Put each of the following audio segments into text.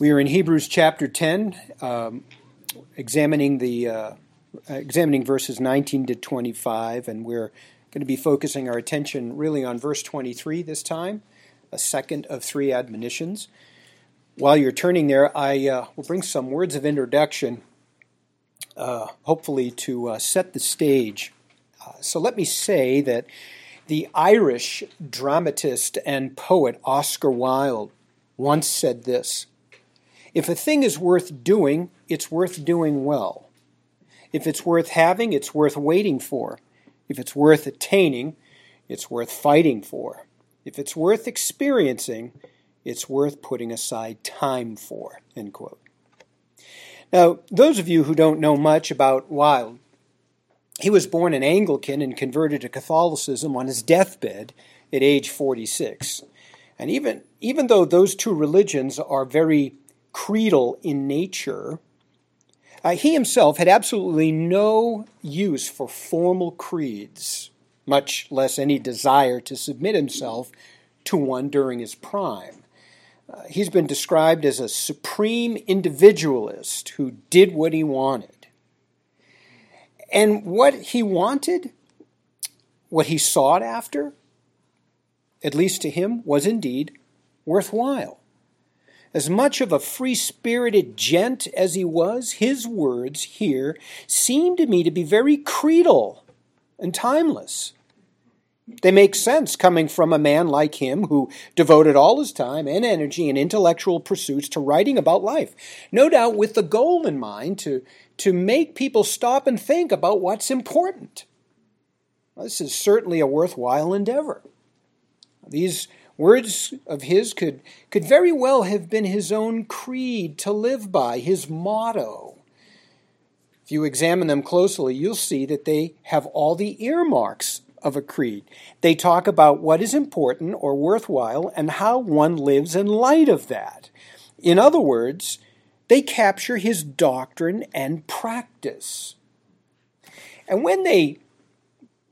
We are in Hebrews chapter 10, um, examining the uh, examining verses 19 to 25, and we're going to be focusing our attention really on verse 23 this time, a second of three admonitions. While you're turning there, I uh, will bring some words of introduction, uh, hopefully to uh, set the stage. Uh, so let me say that the Irish dramatist and poet Oscar Wilde once said this. If a thing is worth doing, it's worth doing well. If it's worth having, it's worth waiting for. If it's worth attaining, it's worth fighting for. If it's worth experiencing, it's worth putting aside time for. End quote. Now, those of you who don't know much about Wilde, he was born an Anglican and converted to Catholicism on his deathbed at age 46. And even, even though those two religions are very creedal in nature, uh, he himself had absolutely no use for formal creeds, much less any desire to submit himself to one during his prime. Uh, he's been described as a supreme individualist who did what he wanted. And what he wanted, what he sought after, at least to him, was indeed worthwhile. As much of a free spirited gent as he was, his words here seem to me to be very creedal and timeless. They make sense coming from a man like him who devoted all his time and energy and intellectual pursuits to writing about life, no doubt with the goal in mind to, to make people stop and think about what's important. This is certainly a worthwhile endeavor. These Words of his could, could very well have been his own creed to live by, his motto. If you examine them closely, you'll see that they have all the earmarks of a creed. They talk about what is important or worthwhile and how one lives in light of that. In other words, they capture his doctrine and practice. And when they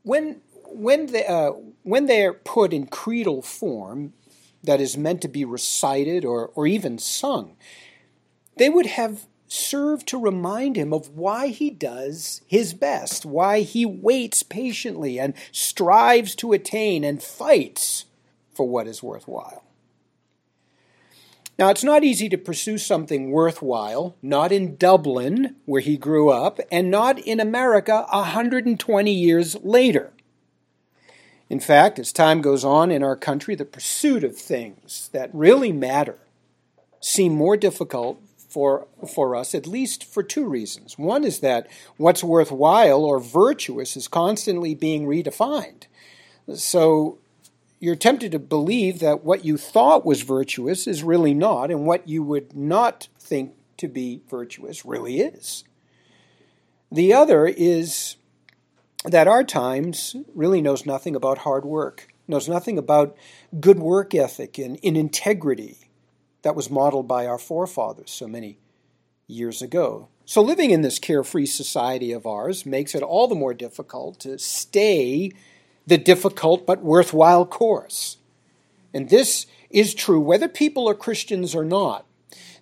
when when they, uh, when they're put in creedal form, that is meant to be recited or, or even sung, they would have served to remind him of why he does his best, why he waits patiently and strives to attain and fights for what is worthwhile. Now, it's not easy to pursue something worthwhile, not in Dublin, where he grew up, and not in America 120 years later. In fact, as time goes on in our country, the pursuit of things that really matter seem more difficult for, for us, at least for two reasons. One is that what's worthwhile or virtuous is constantly being redefined. So you're tempted to believe that what you thought was virtuous is really not, and what you would not think to be virtuous really is. The other is that our times really knows nothing about hard work, knows nothing about good work ethic and in integrity that was modeled by our forefathers so many years ago. So, living in this carefree society of ours makes it all the more difficult to stay the difficult but worthwhile course. And this is true whether people are Christians or not.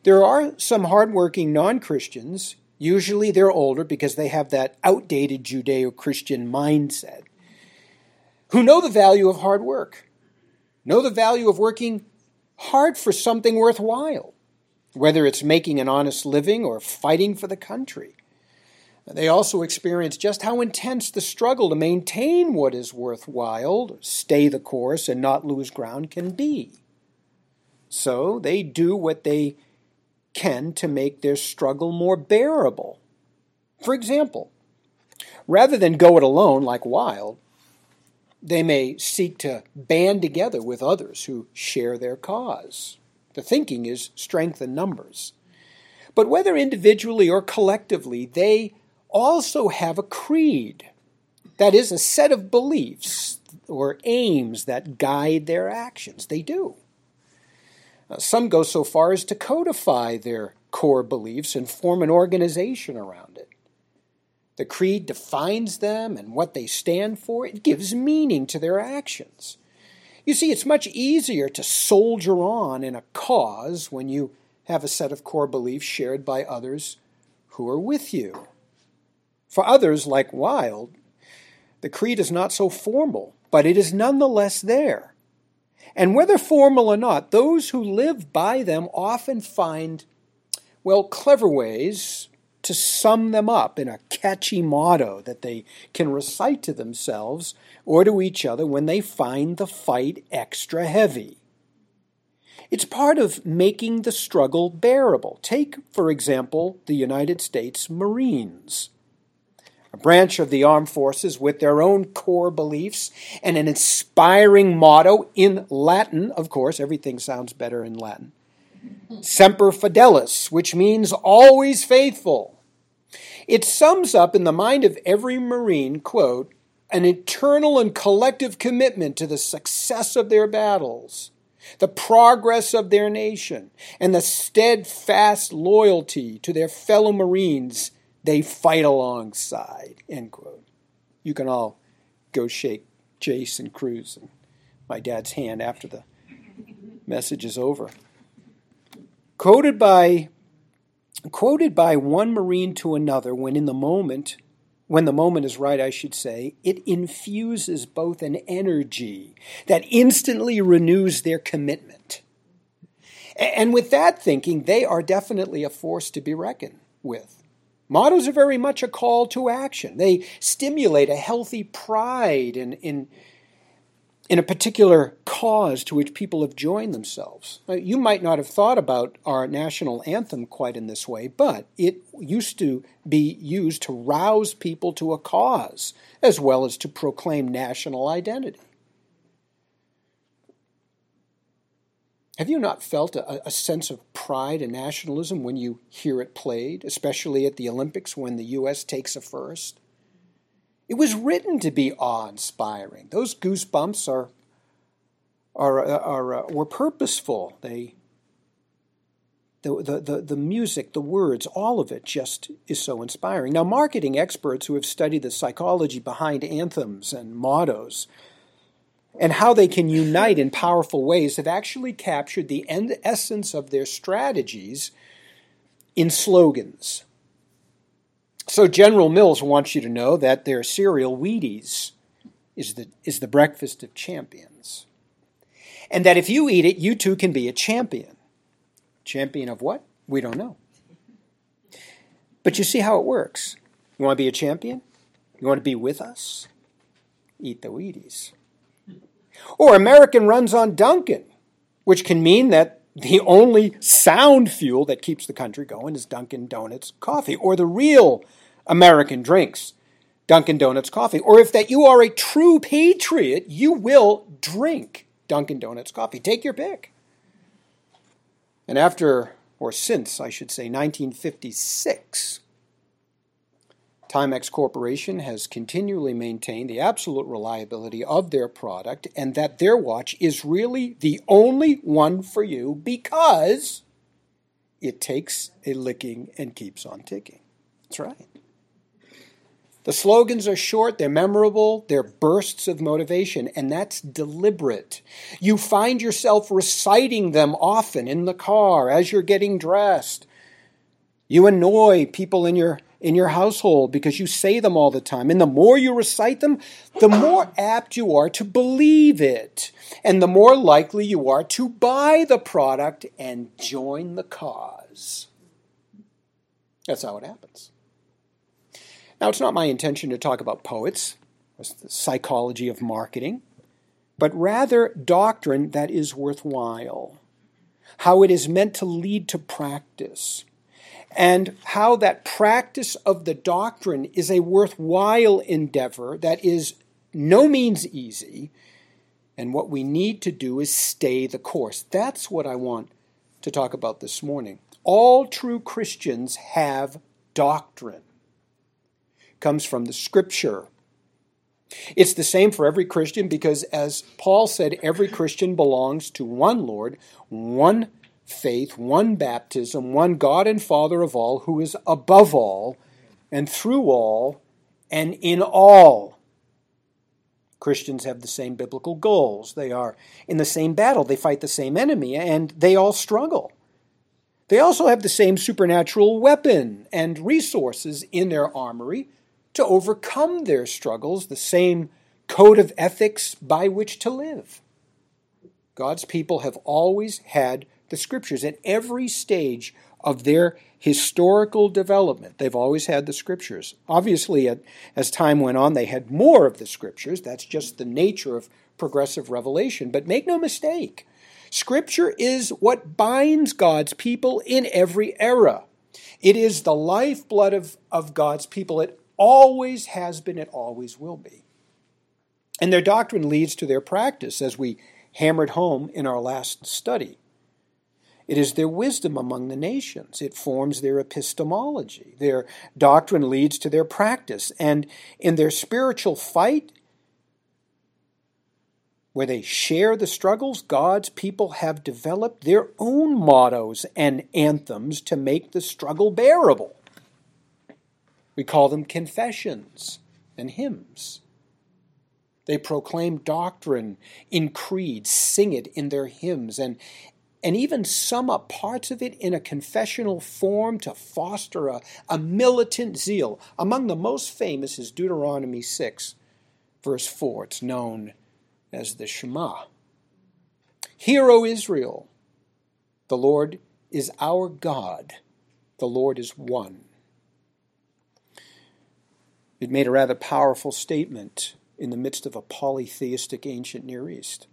There are some hardworking non Christians Usually they're older because they have that outdated Judeo Christian mindset, who know the value of hard work, know the value of working hard for something worthwhile, whether it's making an honest living or fighting for the country. They also experience just how intense the struggle to maintain what is worthwhile, stay the course, and not lose ground can be. So they do what they can to make their struggle more bearable. For example, rather than go it alone like Wilde, they may seek to band together with others who share their cause. The thinking is strength in numbers. But whether individually or collectively, they also have a creed. That is, a set of beliefs or aims that guide their actions. They do. Some go so far as to codify their core beliefs and form an organization around it. The creed defines them and what they stand for, it gives meaning to their actions. You see, it's much easier to soldier on in a cause when you have a set of core beliefs shared by others who are with you. For others, like Wilde, the creed is not so formal, but it is nonetheless there. And whether formal or not, those who live by them often find, well, clever ways to sum them up in a catchy motto that they can recite to themselves or to each other when they find the fight extra heavy. It's part of making the struggle bearable. Take, for example, the United States Marines, a branch of the armed forces with their own core beliefs and an inspiring motto in Latin. Of course, everything sounds better in Latin. Semper Fidelis, which means always faithful. It sums up in the mind of every Marine, quote, an eternal and collective commitment to the success of their battles the progress of their nation, and the steadfast loyalty to their fellow Marines they fight alongside. End quote. You can all go shake Jason Cruz and my dad's hand after the message is over. Quoted by quoted by one Marine to another when in the moment when the moment is right, I should say, it infuses both an energy that instantly renews their commitment. And with that thinking, they are definitely a force to be reckoned with. Mottos are very much a call to action. They stimulate a healthy pride in, in in a particular cause to which people have joined themselves. Uh, you might not have thought about our national anthem quite in this way, but it used to be used to rouse people to a cause as well as to proclaim national identity. Have you not felt a, a, sense of pride and nationalism when you hear it played, especially at the Olympics when the U.S. takes a first? It was written to be awe-inspiring. Those goosebumps are are are uh, were purposeful. They the, the, the, the music, the words, all of it just is so inspiring. Now, marketing experts who have studied the psychology behind anthems and mottos and how they can unite in powerful ways have actually captured the end essence of their strategies in slogans. So General Mills wants you to know that their cereal Wheaties is the, is the breakfast of champions. And that if you eat it, you too can be a champion. Champion of what? We don't know. But you see how it works. You want to be a champion? You want to be with us? Eat the Wheaties. Or American runs on Dunkin', which can mean that the only sound fuel that keeps the country going is Dunkin' Donuts coffee, or the real American drinks, Dunkin' Donuts coffee. Or if that you are a true patriot, you will drink Dunkin' Donuts coffee. Take your pick. And after, or since, I should say, 1956, Timex Corporation has continually maintained the absolute reliability of their product and that their watch is really the only one for you because it takes a licking and keeps on ticking. That's right. The slogans are short, they're memorable, they're bursts of motivation, and that's deliberate. You find yourself reciting them often in the car as you're getting dressed. You annoy people in your in your household because you say them all the time. And the more you recite them, the more apt you are to believe it. And the more likely you are to buy the product and join the cause. That's how it happens. Now, it's not my intention to talk about poets, the psychology of marketing, but rather doctrine that is worthwhile, how it is meant to lead to practice, and how that practice of the doctrine is a worthwhile endeavor that is no means easy. And what we need to do is stay the course. That's what I want to talk about this morning. All true Christians have doctrine It comes from the scripture. It's the same for every Christian because, as Paul said, every Christian belongs to one Lord, one faith, one baptism, one God and Father of all, who is above all, and through all, and in all. Christians have the same biblical goals. They are in the same battle. They fight the same enemy, and they all struggle. They also have the same supernatural weapon and resources in their armory to overcome their struggles, the same code of ethics by which to live. God's people have always had the scriptures at every stage of their historical development. They've always had the scriptures. Obviously, as time went on, they had more of the scriptures. That's just the nature of progressive revelation. But make no mistake, Scripture is what binds God's people in every era. It is the lifeblood of, of God's people. It always has been, it always will be. And their doctrine leads to their practice, as we hammered home in our last study. It is their wisdom among the nations. It forms their epistemology. Their doctrine leads to their practice. And in their spiritual fight, where they share the struggles, God's people have developed their own mottos and anthems to make the struggle bearable. We call them confessions and hymns. They proclaim doctrine in creeds, sing it in their hymns, and, and even sum up parts of it in a confessional form to foster a, a militant zeal. Among the most famous is Deuteronomy 6, verse 4. It's known as the Shema. Hear, O Israel, the Lord is our God, the Lord is one. It made a rather powerful statement in the midst of a polytheistic ancient Near East.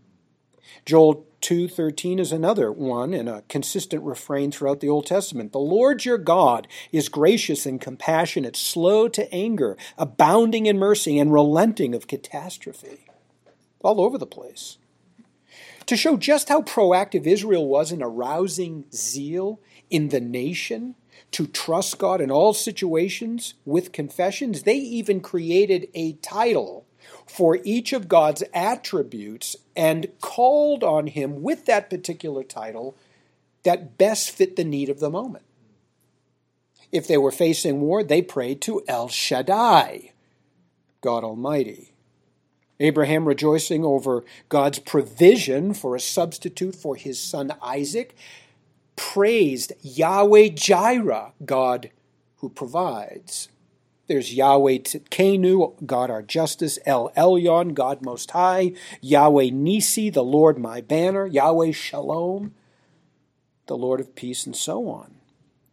Joel 2:13 is another one and a consistent refrain throughout the Old Testament. The Lord your God is gracious and compassionate, slow to anger, abounding in mercy and relenting of catastrophe all over the place. To show just how proactive Israel was in arousing zeal in the nation to trust God in all situations with confessions, they even created a title for each of God's attributes and called on him with that particular title that best fit the need of the moment. If they were facing war, they prayed to El Shaddai, God Almighty. Abraham rejoicing over God's provision for a substitute for his son Isaac, praised Yahweh Jireh, God who provides. There's Yahweh Tsidkenu, God our justice, El Elyon, God most high, Yahweh Nissi, the Lord my banner, Yahweh Shalom, the Lord of peace, and so on.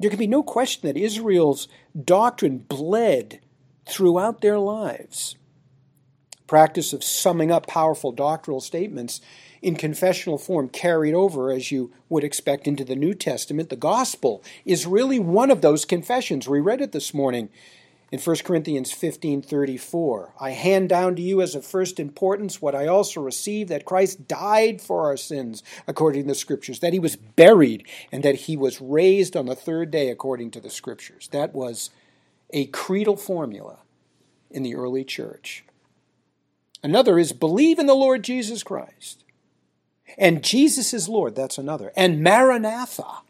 There can be no question that Israel's doctrine bled throughout their lives practice of summing up powerful doctrinal statements in confessional form carried over as you would expect into the New Testament. The gospel is really one of those confessions. We read it this morning in 1 Corinthians 15:34. I hand down to you as of first importance what I also received that Christ died for our sins according to the scriptures, that he was buried and that he was raised on the third day according to the scriptures. That was a creedal formula in the early church. Another is believe in the Lord Jesus Christ. And Jesus is Lord, that's another. And Maranatha,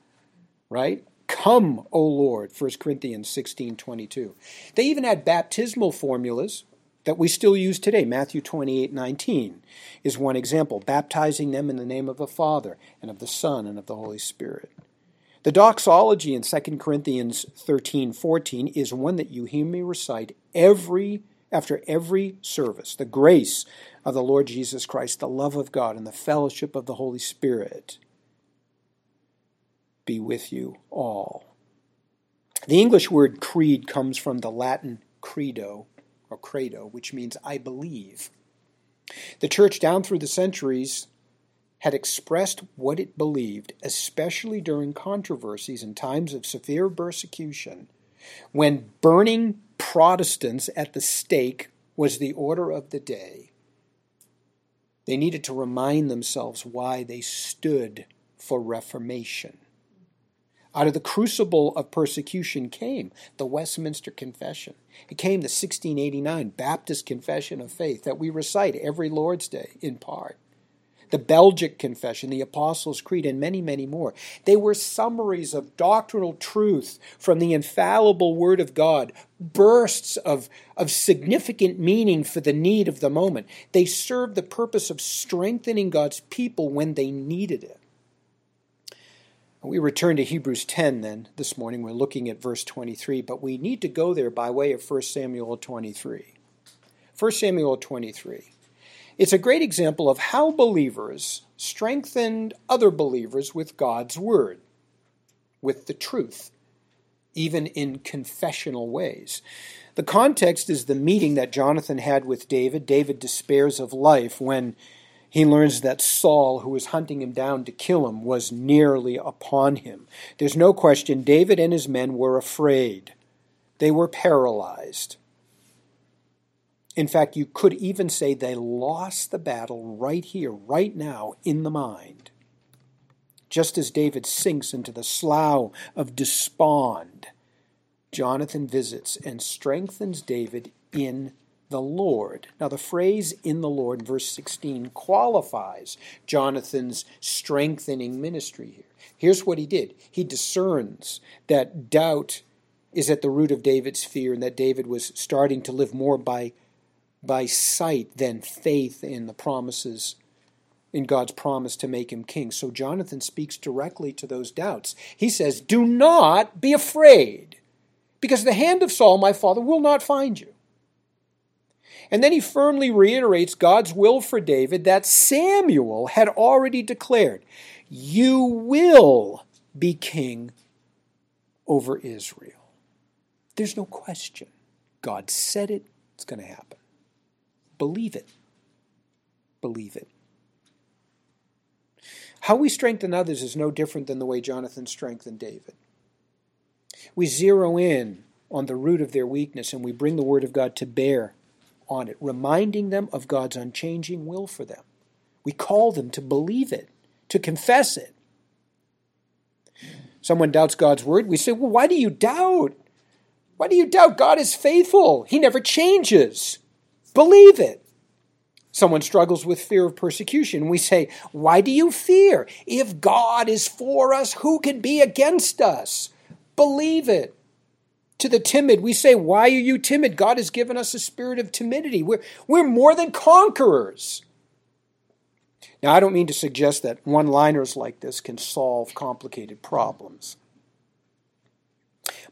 right? Come, O Lord, 1 Corinthians 16 22. They even had baptismal formulas that we still use today. Matthew 28 19 is one example, baptizing them in the name of the Father, and of the Son, and of the Holy Spirit. The doxology in 2 Corinthians 13 14 is one that you hear me recite every after every service the grace of the Lord Jesus Christ, the love of God, and the fellowship of the Holy Spirit be with you all. The English word creed comes from the Latin credo or credo, which means I believe. The church down through the centuries had expressed what it believed, especially during controversies and times of severe persecution, when burning Protestants at the stake was the order of the day. They needed to remind themselves why they stood for Reformation. Out of the crucible of persecution came the Westminster Confession. It came the 1689 Baptist Confession of Faith that we recite every Lord's Day in part the Belgic Confession, the Apostles' Creed, and many, many more. They were summaries of doctrinal truth from the infallible Word of God, bursts of, of significant meaning for the need of the moment. They served the purpose of strengthening God's people when they needed it. We return to Hebrews 10 then this morning. We're looking at verse 23, but we need to go there by way of 1 Samuel 23. 1 Samuel 23. It's a great example of how believers strengthened other believers with God's word, with the truth, even in confessional ways. The context is the meeting that Jonathan had with David. David despairs of life when he learns that Saul, who was hunting him down to kill him, was nearly upon him. There's no question David and his men were afraid. They were paralyzed. In fact, you could even say they lost the battle right here, right now, in the mind. Just as David sinks into the slough of despond, Jonathan visits and strengthens David in the Lord. Now, the phrase in the Lord, verse 16, qualifies Jonathan's strengthening ministry here. Here's what he did he discerns that doubt is at the root of David's fear and that David was starting to live more by by sight than faith in the promises in God's promise to make him king. So Jonathan speaks directly to those doubts. He says, Do not be afraid, because the hand of Saul, my father, will not find you. And then he firmly reiterates God's will for David that Samuel had already declared You will be king over Israel. There's no question. God said it, it's going to happen. Believe it. Believe it. How we strengthen others is no different than the way Jonathan strengthened David. We zero in on the root of their weakness and we bring the Word of God to bear on it, reminding them of God's unchanging will for them. We call them to believe it, to confess it. Someone doubts God's Word. We say, Well, why do you doubt? Why do you doubt? God is faithful, He never changes. Believe it. Someone struggles with fear of persecution. We say, Why do you fear? If God is for us, who can be against us? Believe it. To the timid, we say, Why are you timid? God has given us a spirit of timidity. We're, we're more than conquerors. Now, I don't mean to suggest that one liners like this can solve complicated problems.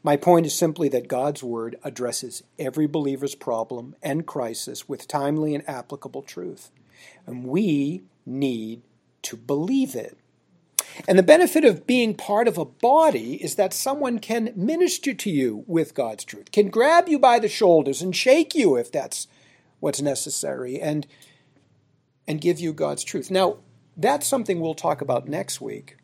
My point is simply that God's Word addresses every believer's problem and crisis with timely and applicable truth. And we need to believe it. And the benefit of being part of a body is that someone can minister to you with God's truth, can grab you by the shoulders and shake you if that's what's necessary, and, and give you God's truth. Now, that's something we'll talk about next week.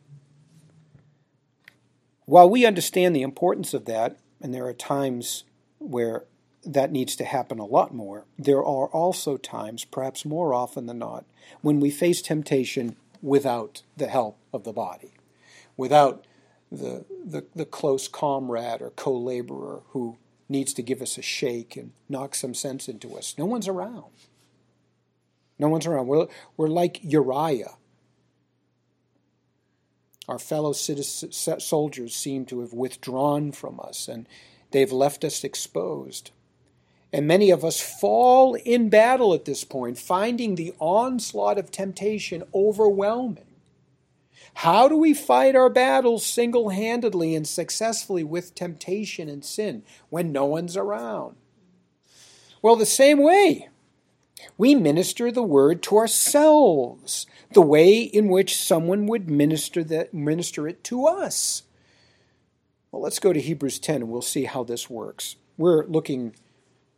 While we understand the importance of that, and there are times where that needs to happen a lot more, there are also times, perhaps more often than not, when we face temptation without the help of the body, without the, the, the close comrade or co laborer who needs to give us a shake and knock some sense into us. No one's around. No one's around. We're, we're like Uriah our fellow soldiers seem to have withdrawn from us and they've left us exposed. And many of us fall in battle at this point, finding the onslaught of temptation overwhelming. How do we fight our battles single handedly and successfully with temptation and sin when no one's around? Well, the same way. We minister the word to ourselves, the way in which someone would minister, that, minister it to us. Well, let's go to Hebrews 10 and we'll see how this works. We're looking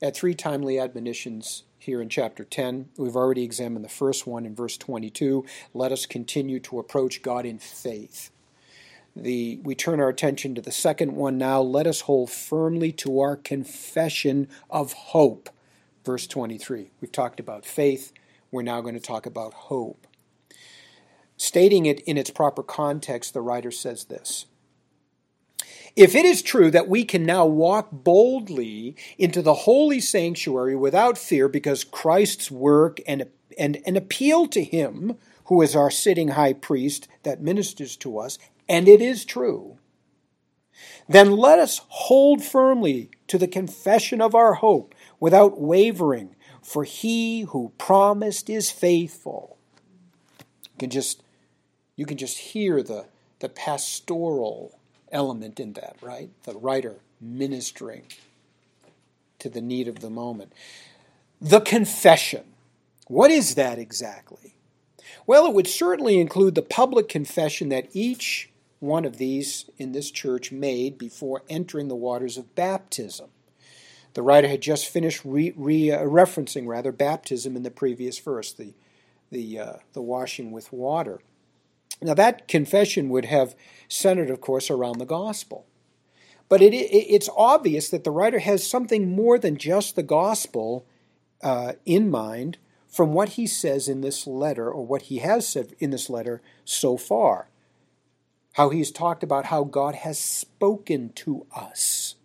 at three timely admonitions here in chapter 10. We've already examined the first one in verse 22. Let us continue to approach God in faith. The, we turn our attention to the second one now. Let us hold firmly to our confession of hope. Verse 23. We've talked about faith. We're now going to talk about hope. Stating it in its proper context, the writer says this If it is true that we can now walk boldly into the holy sanctuary without fear because Christ's work and, and, and appeal to Him, who is our sitting high priest that ministers to us, and it is true, then let us hold firmly to the confession of our hope without wavering, for he who promised is faithful. You can just you can just hear the, the pastoral element in that, right? The writer ministering to the need of the moment. The confession. What is that exactly? Well, it would certainly include the public confession that each one of these in this church made before entering the waters of baptism. The writer had just finished re, re, uh, referencing rather baptism in the previous verse, the the uh, the washing with water. Now that confession would have centered, of course, around the gospel, but it, it, it's obvious that the writer has something more than just the gospel uh, in mind from what he says in this letter, or what he has said in this letter so far. How he's talked about how God has spoken to us.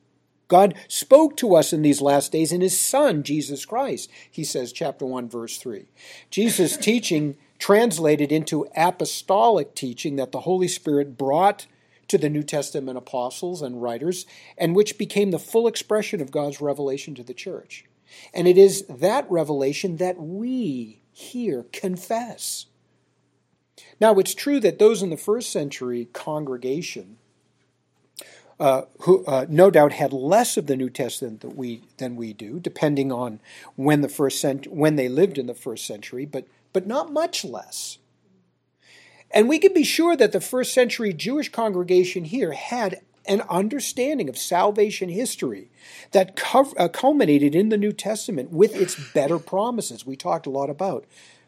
God spoke to us in these last days in his Son, Jesus Christ, he says, chapter 1, verse 3. Jesus' teaching translated into apostolic teaching that the Holy Spirit brought to the New Testament apostles and writers, and which became the full expression of God's revelation to the church. And it is that revelation that we here confess. Now, it's true that those in the first century congregation, uh, who uh, no doubt had less of the New Testament than we than we do, depending on when the first cent- when they lived in the first century, but but not much less. And we can be sure that the first century Jewish congregation here had an understanding of salvation history that uh, culminated in the New Testament with its better promises. We talked a lot about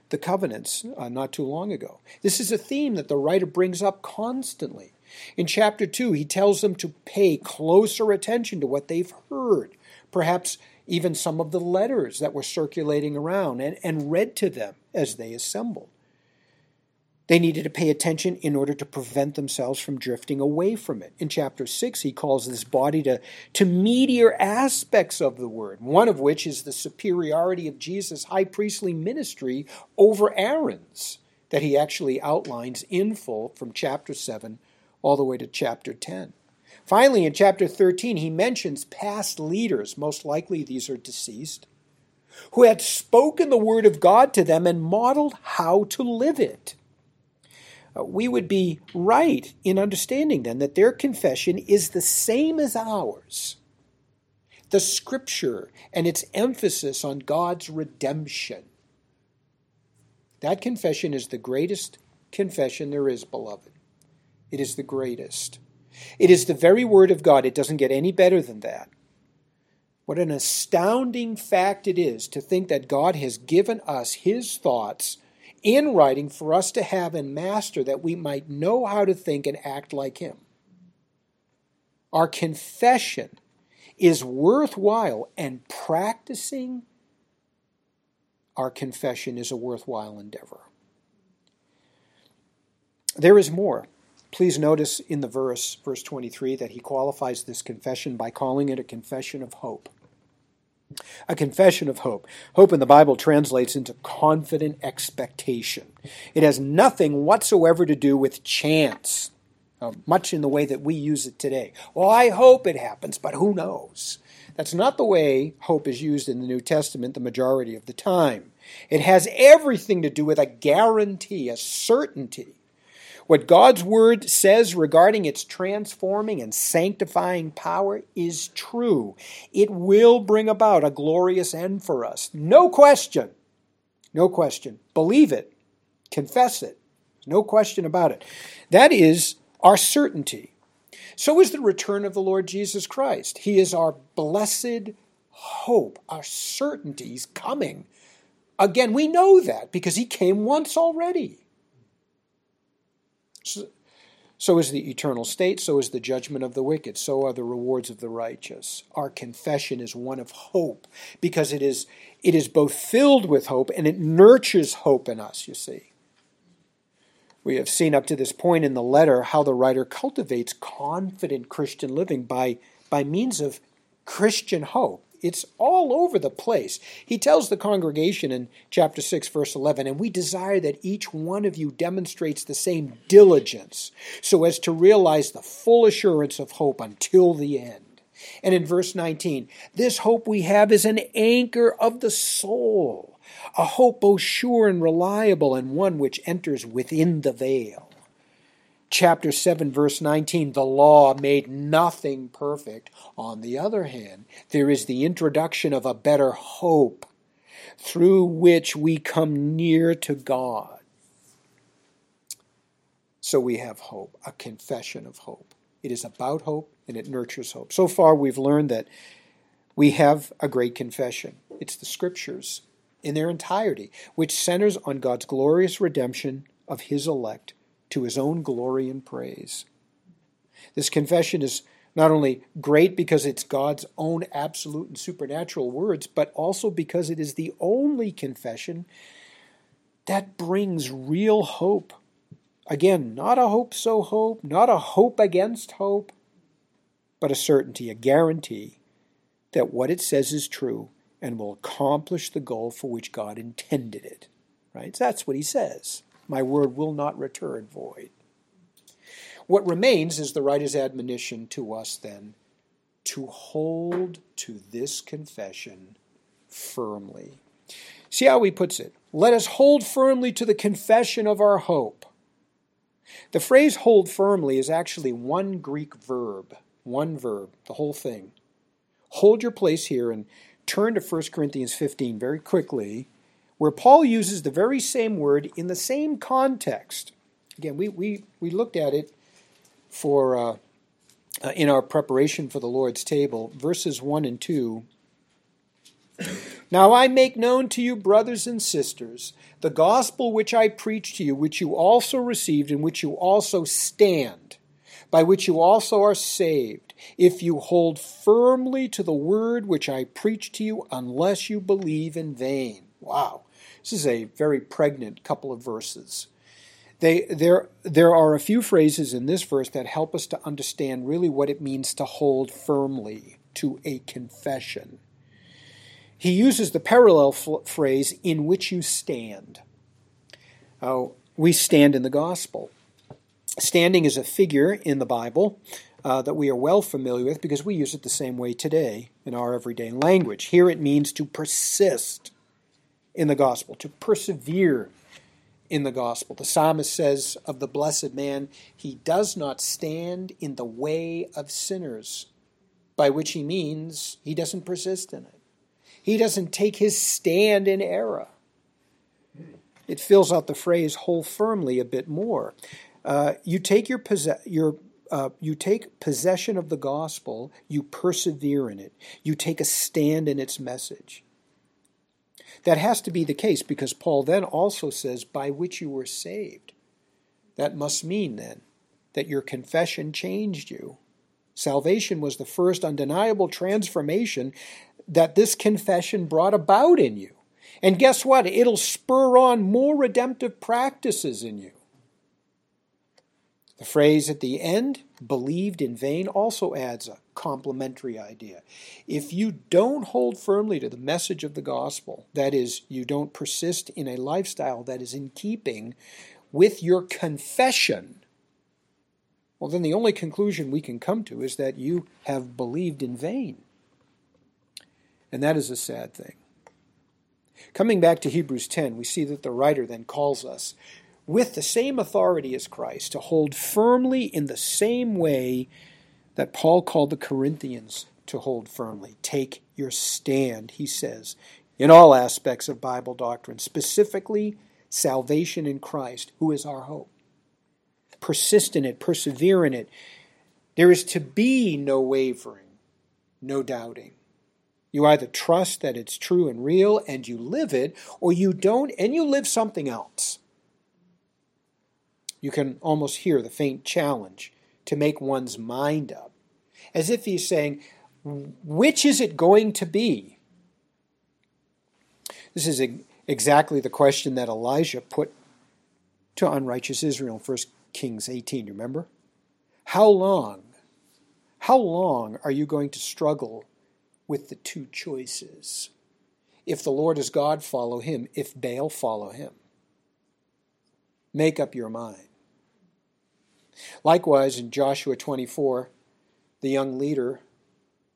the covenants uh, not too long ago. This is a theme that the writer brings up constantly. In chapter 2, he tells them to pay closer attention to what they've heard, perhaps even some of the letters that were circulating around and, and read to them as they assembled. They needed to pay attention in order to prevent themselves from drifting away from it. In chapter 6, he calls this body to, to meatier aspects of the word, one of which is the superiority of Jesus' high priestly ministry over Aaron's, that he actually outlines in full from chapter 7 all the way to chapter 10. Finally, in chapter 13, he mentions past leaders, most likely these are deceased, who had spoken the word of God to them and modeled how to live it. Uh, we would be right in understanding then that their confession is the same as ours. The scripture and its emphasis on God's redemption. That confession is the greatest confession there is, beloved. It is the greatest. It is the very word of God. It doesn't get any better than that. What an astounding fact it is to think that God has given us his thoughts in writing for us to have and master that we might know how to think and act like Him. Our confession is worthwhile, and practicing our confession is a worthwhile endeavor. There is more. Please notice in the verse, verse 23, that he qualifies this confession by calling it a confession of hope. A confession of hope. Hope in the Bible translates into confident expectation. It has nothing whatsoever to do with chance, uh, much in the way that we use it today. Well, I hope it happens, but who knows? That's not the way hope is used in the New Testament the majority of the time. It has everything to do with a guarantee, a certainty what God's Word says regarding its transforming and sanctifying power is true. It will bring about a glorious end for us. No question. No question. Believe it. Confess it. No question about it. That is our certainty. So is the return of the Lord Jesus Christ. He is our blessed hope, our certainty. He's coming. Again, we know that because He came once already. So is the eternal state, so is the judgment of the wicked, so are the rewards of the righteous. Our confession is one of hope because it is, it is both filled with hope and it nurtures hope in us, you see. We have seen up to this point in the letter how the writer cultivates confident Christian living by, by means of Christian hope. It's all over the place. He tells the congregation in chapter 6, verse 11, and we desire that each one of you demonstrates the same diligence so as to realize the full assurance of hope until the end. And in verse 19, this hope we have is an anchor of the soul, a hope both sure and reliable, and one which enters within the veil. Chapter 7, verse 19, the law made nothing perfect. On the other hand, there is the introduction of a better hope through which we come near to God. So we have hope, a confession of hope. It is about hope and it nurtures hope. So far, we've learned that we have a great confession. It's the scriptures in their entirety, which centers on God's glorious redemption of his elect to his own glory and praise. This confession is not only great because it's God's own absolute and supernatural words, but also because it is the only confession that brings real hope. Again, not a hope so hope, not a hope against hope, but a certainty, a guarantee that what it says is true and will accomplish the goal for which God intended it. Right? So that's what he says. My word will not return void. What remains is the writer's admonition to us then to hold to this confession firmly. See how he puts it. Let us hold firmly to the confession of our hope. The phrase hold firmly is actually one Greek verb, one verb, the whole thing. Hold your place here and turn to 1 Corinthians 15 very quickly, where Paul uses the very same word in the same context. Again, we, we, we looked at it for uh, uh, in our preparation for the Lord's table, verses 1 and 2. Now I make known to you, brothers and sisters, the gospel which I preached to you, which you also received, in which you also stand, by which you also are saved, if you hold firmly to the word which I preached to you, unless you believe in vain. Wow. This is a very pregnant couple of verses. They, there, there are a few phrases in this verse that help us to understand really what it means to hold firmly to a confession. He uses the parallel f- phrase, in which you stand. Uh, we stand in the gospel. Standing is a figure in the Bible uh, that we are well familiar with because we use it the same way today in our everyday language. Here it means to persist in the gospel, to persevere in the gospel. The psalmist says of the blessed man, he does not stand in the way of sinners, by which he means he doesn't persist in it. He doesn't take his stand in error. It fills out the phrase hold firmly a bit more. Uh, you take your, possess- your uh, you take possession of the gospel, you persevere in it, you take a stand in its message. That has to be the case because Paul then also says, by which you were saved. That must mean then that your confession changed you. Salvation was the first undeniable transformation that this confession brought about in you. And guess what? It'll spur on more redemptive practices in you. The phrase at the end, believed in vain, also adds a complementary idea. If you don't hold firmly to the message of the gospel, that is, you don't persist in a lifestyle that is in keeping with your confession, well, then the only conclusion we can come to is that you have believed in vain. And that is a sad thing. Coming back to Hebrews 10, we see that the writer then calls us with the same authority as Christ, to hold firmly in the same way that Paul called the Corinthians to hold firmly. Take your stand, he says, in all aspects of Bible doctrine, specifically salvation in Christ, who is our hope. Persist in it, persevere in it. There is to be no wavering, no doubting. You either trust that it's true and real and you live it, or you don't and you live something else. You can almost hear the faint challenge to make one's mind up, as if he's saying, Which is it going to be? This is exactly the question that Elijah put to unrighteous Israel in 1 Kings 18, remember? How long, how long are you going to struggle with the two choices? If the Lord is God, follow him. If Baal, follow him. Make up your mind. Likewise, in Joshua 24, the young leader,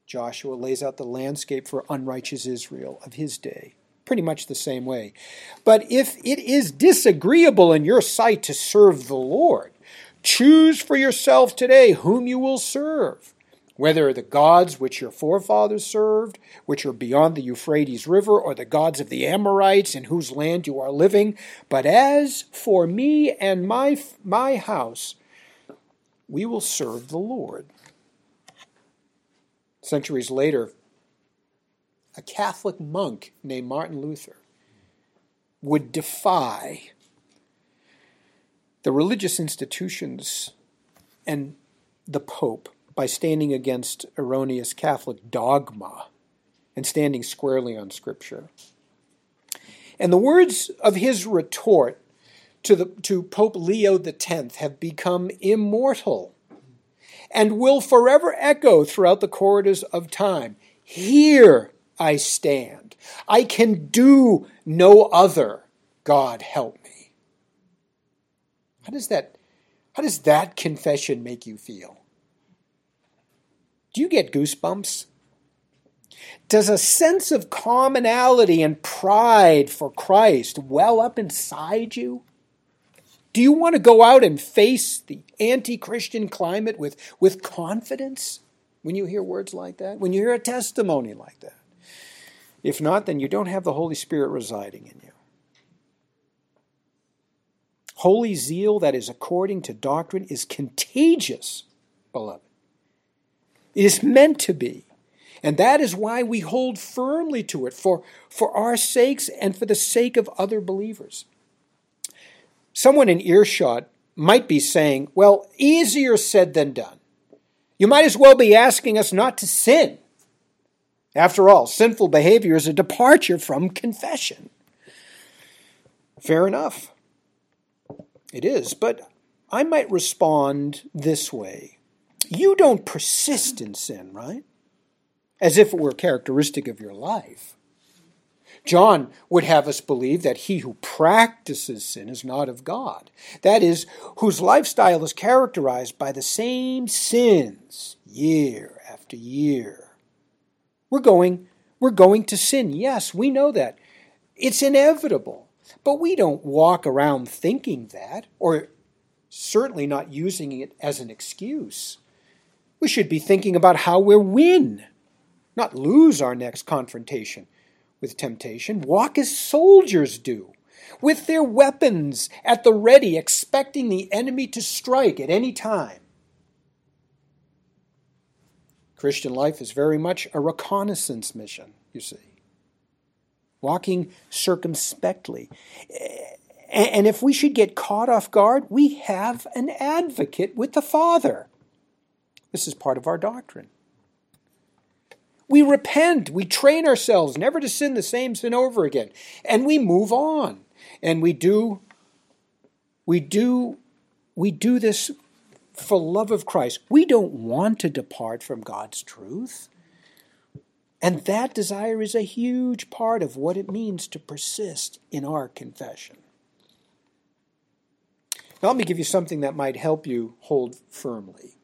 Joshua, lays out the landscape for unrighteous Israel of his day, pretty much the same way. But if it is disagreeable in your sight to serve the Lord, Choose for yourself today whom you will serve, whether the gods which your forefathers served, which are beyond the Euphrates River, or the gods of the Amorites in whose land you are living. But as for me and my, my house, we will serve the Lord. Centuries later, a Catholic monk named Martin Luther would defy the religious institutions and the Pope by standing against erroneous Catholic dogma and standing squarely on Scripture. And the words of his retort to, the, to Pope Leo X have become immortal and will forever echo throughout the corridors of time. Here I stand. I can do no other. God help me. How does that how does that confession make you feel? Do you get goosebumps? Does a sense of commonality and pride for Christ well up inside you? Do you want to go out and face the anti Christian climate with, with confidence when you hear words like that? When you hear a testimony like that? If not, then you don't have the Holy Spirit residing in you. Holy zeal that is according to doctrine is contagious, beloved. It is meant to be. And that is why we hold firmly to it for, for our sakes and for the sake of other believers. Someone in earshot might be saying, well, easier said than done. You might as well be asking us not to sin. After all, sinful behavior is a departure from confession. Fair enough. It is, but I might respond this way You don't persist in sin, right? As if it were characteristic of your life. John would have us believe that he who practices sin is not of God. That is, whose lifestyle is characterized by the same sins year after year. We're going, we're going to sin. Yes, we know that. It's inevitable. But we don't walk around thinking that, or certainly not using it as an excuse. We should be thinking about how we'll win, not lose our next confrontation with temptation. Walk as soldiers do, with their weapons at the ready, expecting the enemy to strike at any time. Christian life is very much a reconnaissance mission, you see. Walking circumspectly. And if we should get caught off guard, we have an advocate with the Father. This is part of our doctrine. We repent, we train ourselves never to sin the same sin over again, and we move on. And we do we do we do this for love of Christ. We don't want to depart from God's truth. And that desire is a huge part of what it means to persist in our confession. Now, let me give you something that might help you hold firmly.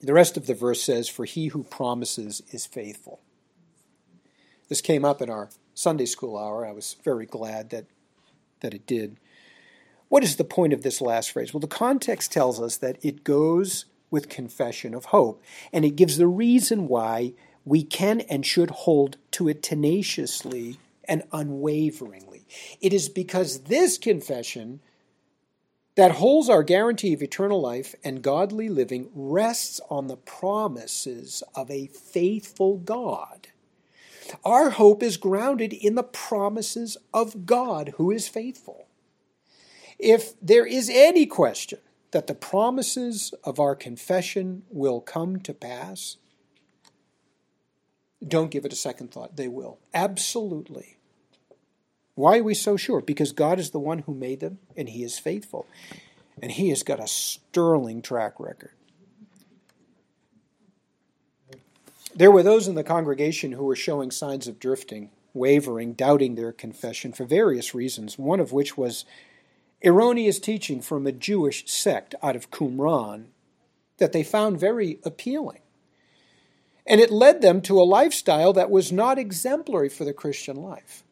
The rest of the verse says, For he who promises is faithful. This came up in our Sunday school hour. I was very glad that, that it did. What is the point of this last phrase? Well, the context tells us that it goes with confession of hope, and it gives the reason why we can and should hold to it tenaciously and unwaveringly. It is because this confession that holds our guarantee of eternal life and godly living rests on the promises of a faithful God. Our hope is grounded in the promises of God who is faithful. If there is any question that the promises of our confession will come to pass, don't give it a second thought. They will. Absolutely. Why are we so sure? Because God is the one who made them and He is faithful. And He has got a sterling track record. There were those in the congregation who were showing signs of drifting, wavering, doubting their confession for various reasons, one of which was erroneous teaching from a Jewish sect out of Qumran that they found very appealing. And it led them to a lifestyle that was not exemplary for the Christian life.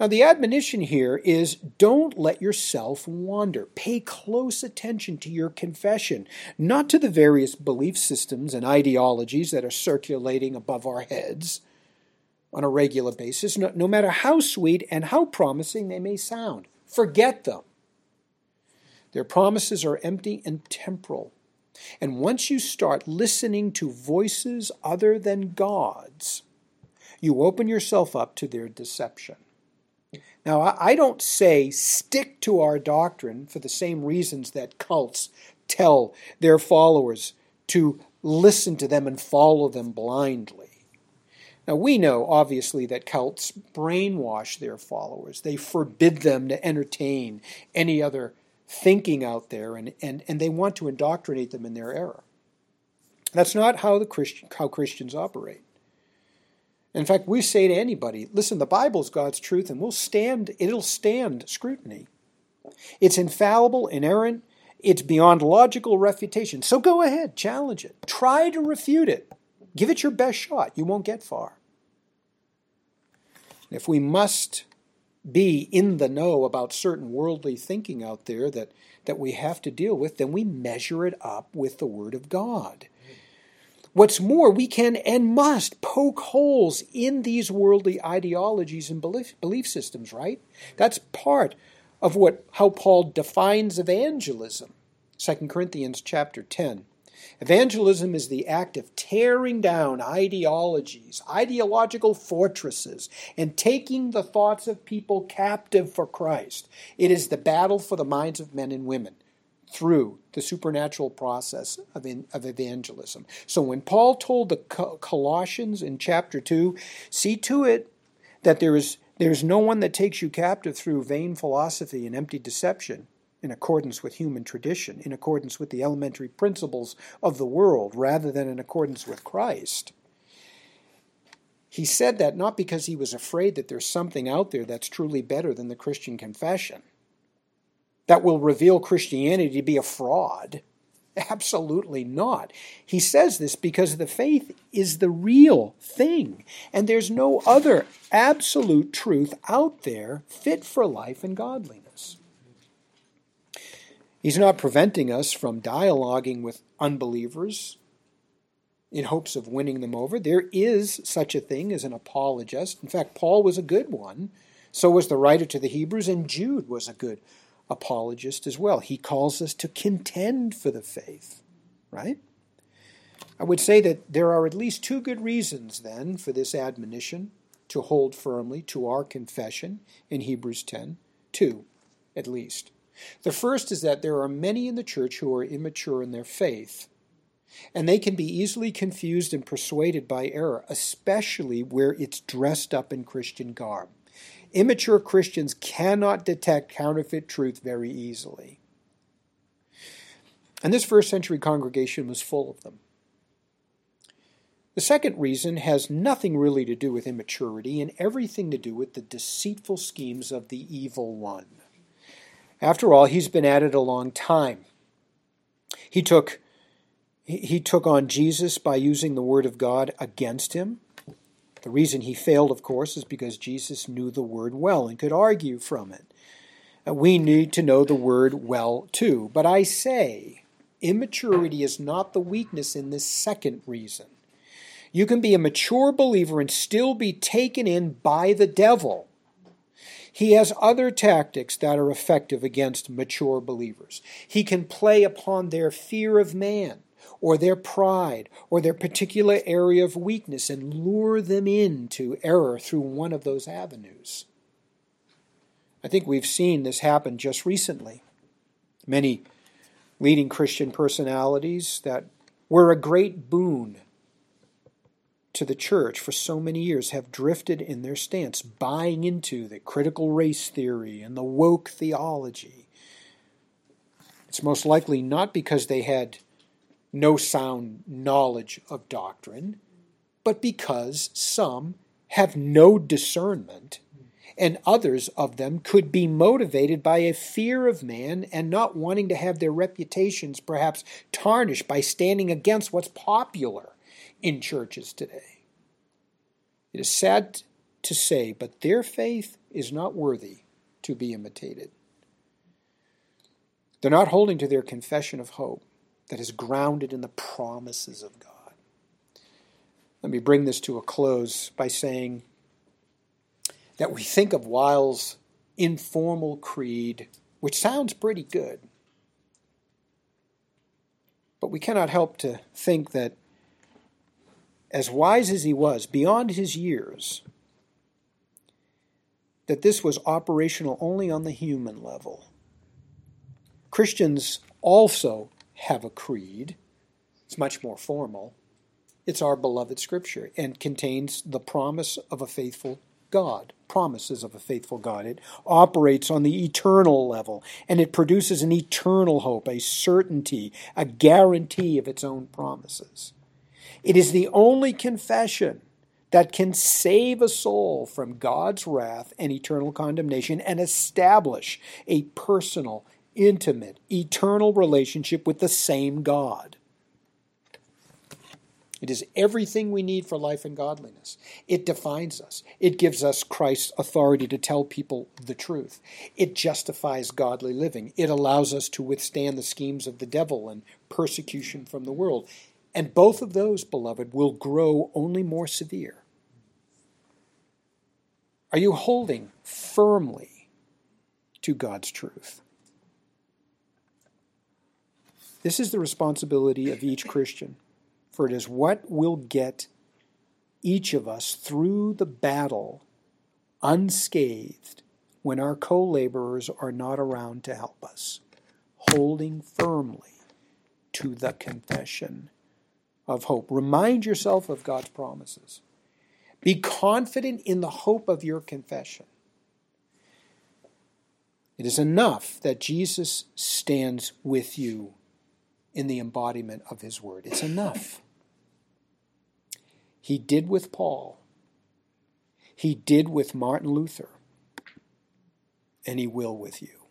Now, the admonition here is don't let yourself wander. Pay close attention to your confession, not to the various belief systems and ideologies that are circulating above our heads on a regular basis, no, no matter how sweet and how promising they may sound. Forget them. Their promises are empty and temporal. And once you start listening to voices other than God's, you open yourself up to their deception. Now, I don't say stick to our doctrine for the same reasons that cults tell their followers to listen to them and follow them blindly. Now, we know, obviously, that cults brainwash their followers. They forbid them to entertain any other thinking out there, and, and, and they want to indoctrinate them in their error. That's not how, the Christian, how Christians operate. In fact, we say to anybody, listen, the Bible's God's truth and we'll stand, it'll stand scrutiny. It's infallible, inerrant, it's beyond logical refutation. So go ahead, challenge it. Try to refute it. Give it your best shot. You won't get far. If we must be in the know about certain worldly thinking out there that, that we have to deal with, then we measure it up with the Word of God. What's more, we can and must poke holes in these worldly ideologies and belief, belief systems, right? That's part of what how Paul defines evangelism. 2 Corinthians chapter 10. Evangelism is the act of tearing down ideologies, ideological fortresses, and taking the thoughts of people captive for Christ. It is the battle for the minds of men and women through the supernatural process of, in, of evangelism. So when Paul told the Colossians in chapter 2, see to it that there is, there is no one that takes you captive through vain philosophy and empty deception in accordance with human tradition, in accordance with the elementary principles of the world, rather than in accordance with Christ. He said that not because he was afraid that there's something out there that's truly better than the Christian confession that will reveal Christianity to be a fraud. Absolutely not. He says this because the faith is the real thing, and there's no other absolute truth out there fit for life and godliness. He's not preventing us from dialoguing with unbelievers in hopes of winning them over. There is such a thing as an apologist. In fact, Paul was a good one. So was the writer to the Hebrews, and Jude was a good apologist as well. He calls us to contend for the faith, right? I would say that there are at least two good reasons then for this admonition to hold firmly to our confession in Hebrews 10. Two, at least. The first is that there are many in the church who are immature in their faith, and they can be easily confused and persuaded by error, especially where it's dressed up in Christian garb. Immature Christians cannot detect counterfeit truth very easily. And this first century congregation was full of them. The second reason has nothing really to do with immaturity and everything to do with the deceitful schemes of the evil one. After all, he's been at it a long time. He took, he took on Jesus by using the Word of God against him. The reason he failed, of course, is because Jesus knew the word well and could argue from it. Uh, we need to know the word well too. But I say, immaturity is not the weakness in this second reason. You can be a mature believer and still be taken in by the devil. He has other tactics that are effective against mature believers. He can play upon their fear of man or their pride or their particular area of weakness and lure them into error through one of those avenues. I think we've seen this happen just recently. Many leading Christian personalities that were a great boon to the church for so many years have drifted in their stance, buying into the critical race theory and the woke theology. It's most likely not because they had no sound knowledge of doctrine, but because some have no discernment, and others of them could be motivated by a fear of man and not wanting to have their reputations perhaps tarnished by standing against what's popular in churches today. It is sad to say, but their faith is not worthy to be imitated. They're not holding to their confession of hope that is grounded in the promises of God. Let me bring this to a close by saying that we think of Weyl's informal creed, which sounds pretty good. But we cannot help to think that, as wise as he was, beyond his years, that this was operational only on the human level. Christians also have a creed. It's much more formal. It's our beloved scripture and contains the promise of a faithful God, promises of a faithful God. It operates on the eternal level and it produces an eternal hope, a certainty, a guarantee of its own promises. It is the only confession that can save a soul from God's wrath and eternal condemnation and establish a personal, intimate, eternal relationship with the same God. It is everything we need for life and godliness. It defines us. It gives us Christ's authority to tell people the truth. It justifies godly living. It allows us to withstand the schemes of the devil and persecution from the world. And both of those, beloved, will grow only more severe. Are you holding firmly to God's truth? This is the responsibility of each Christian for it is what will get each of us through the battle unscathed when our co laborers are not around to help us, holding firmly to the confession of hope. Remind yourself of God's promises. Be confident in the hope of your confession. It is enough that Jesus stands with you in the embodiment of his word. It's enough. He did with Paul. He did with Martin Luther. And he will with you.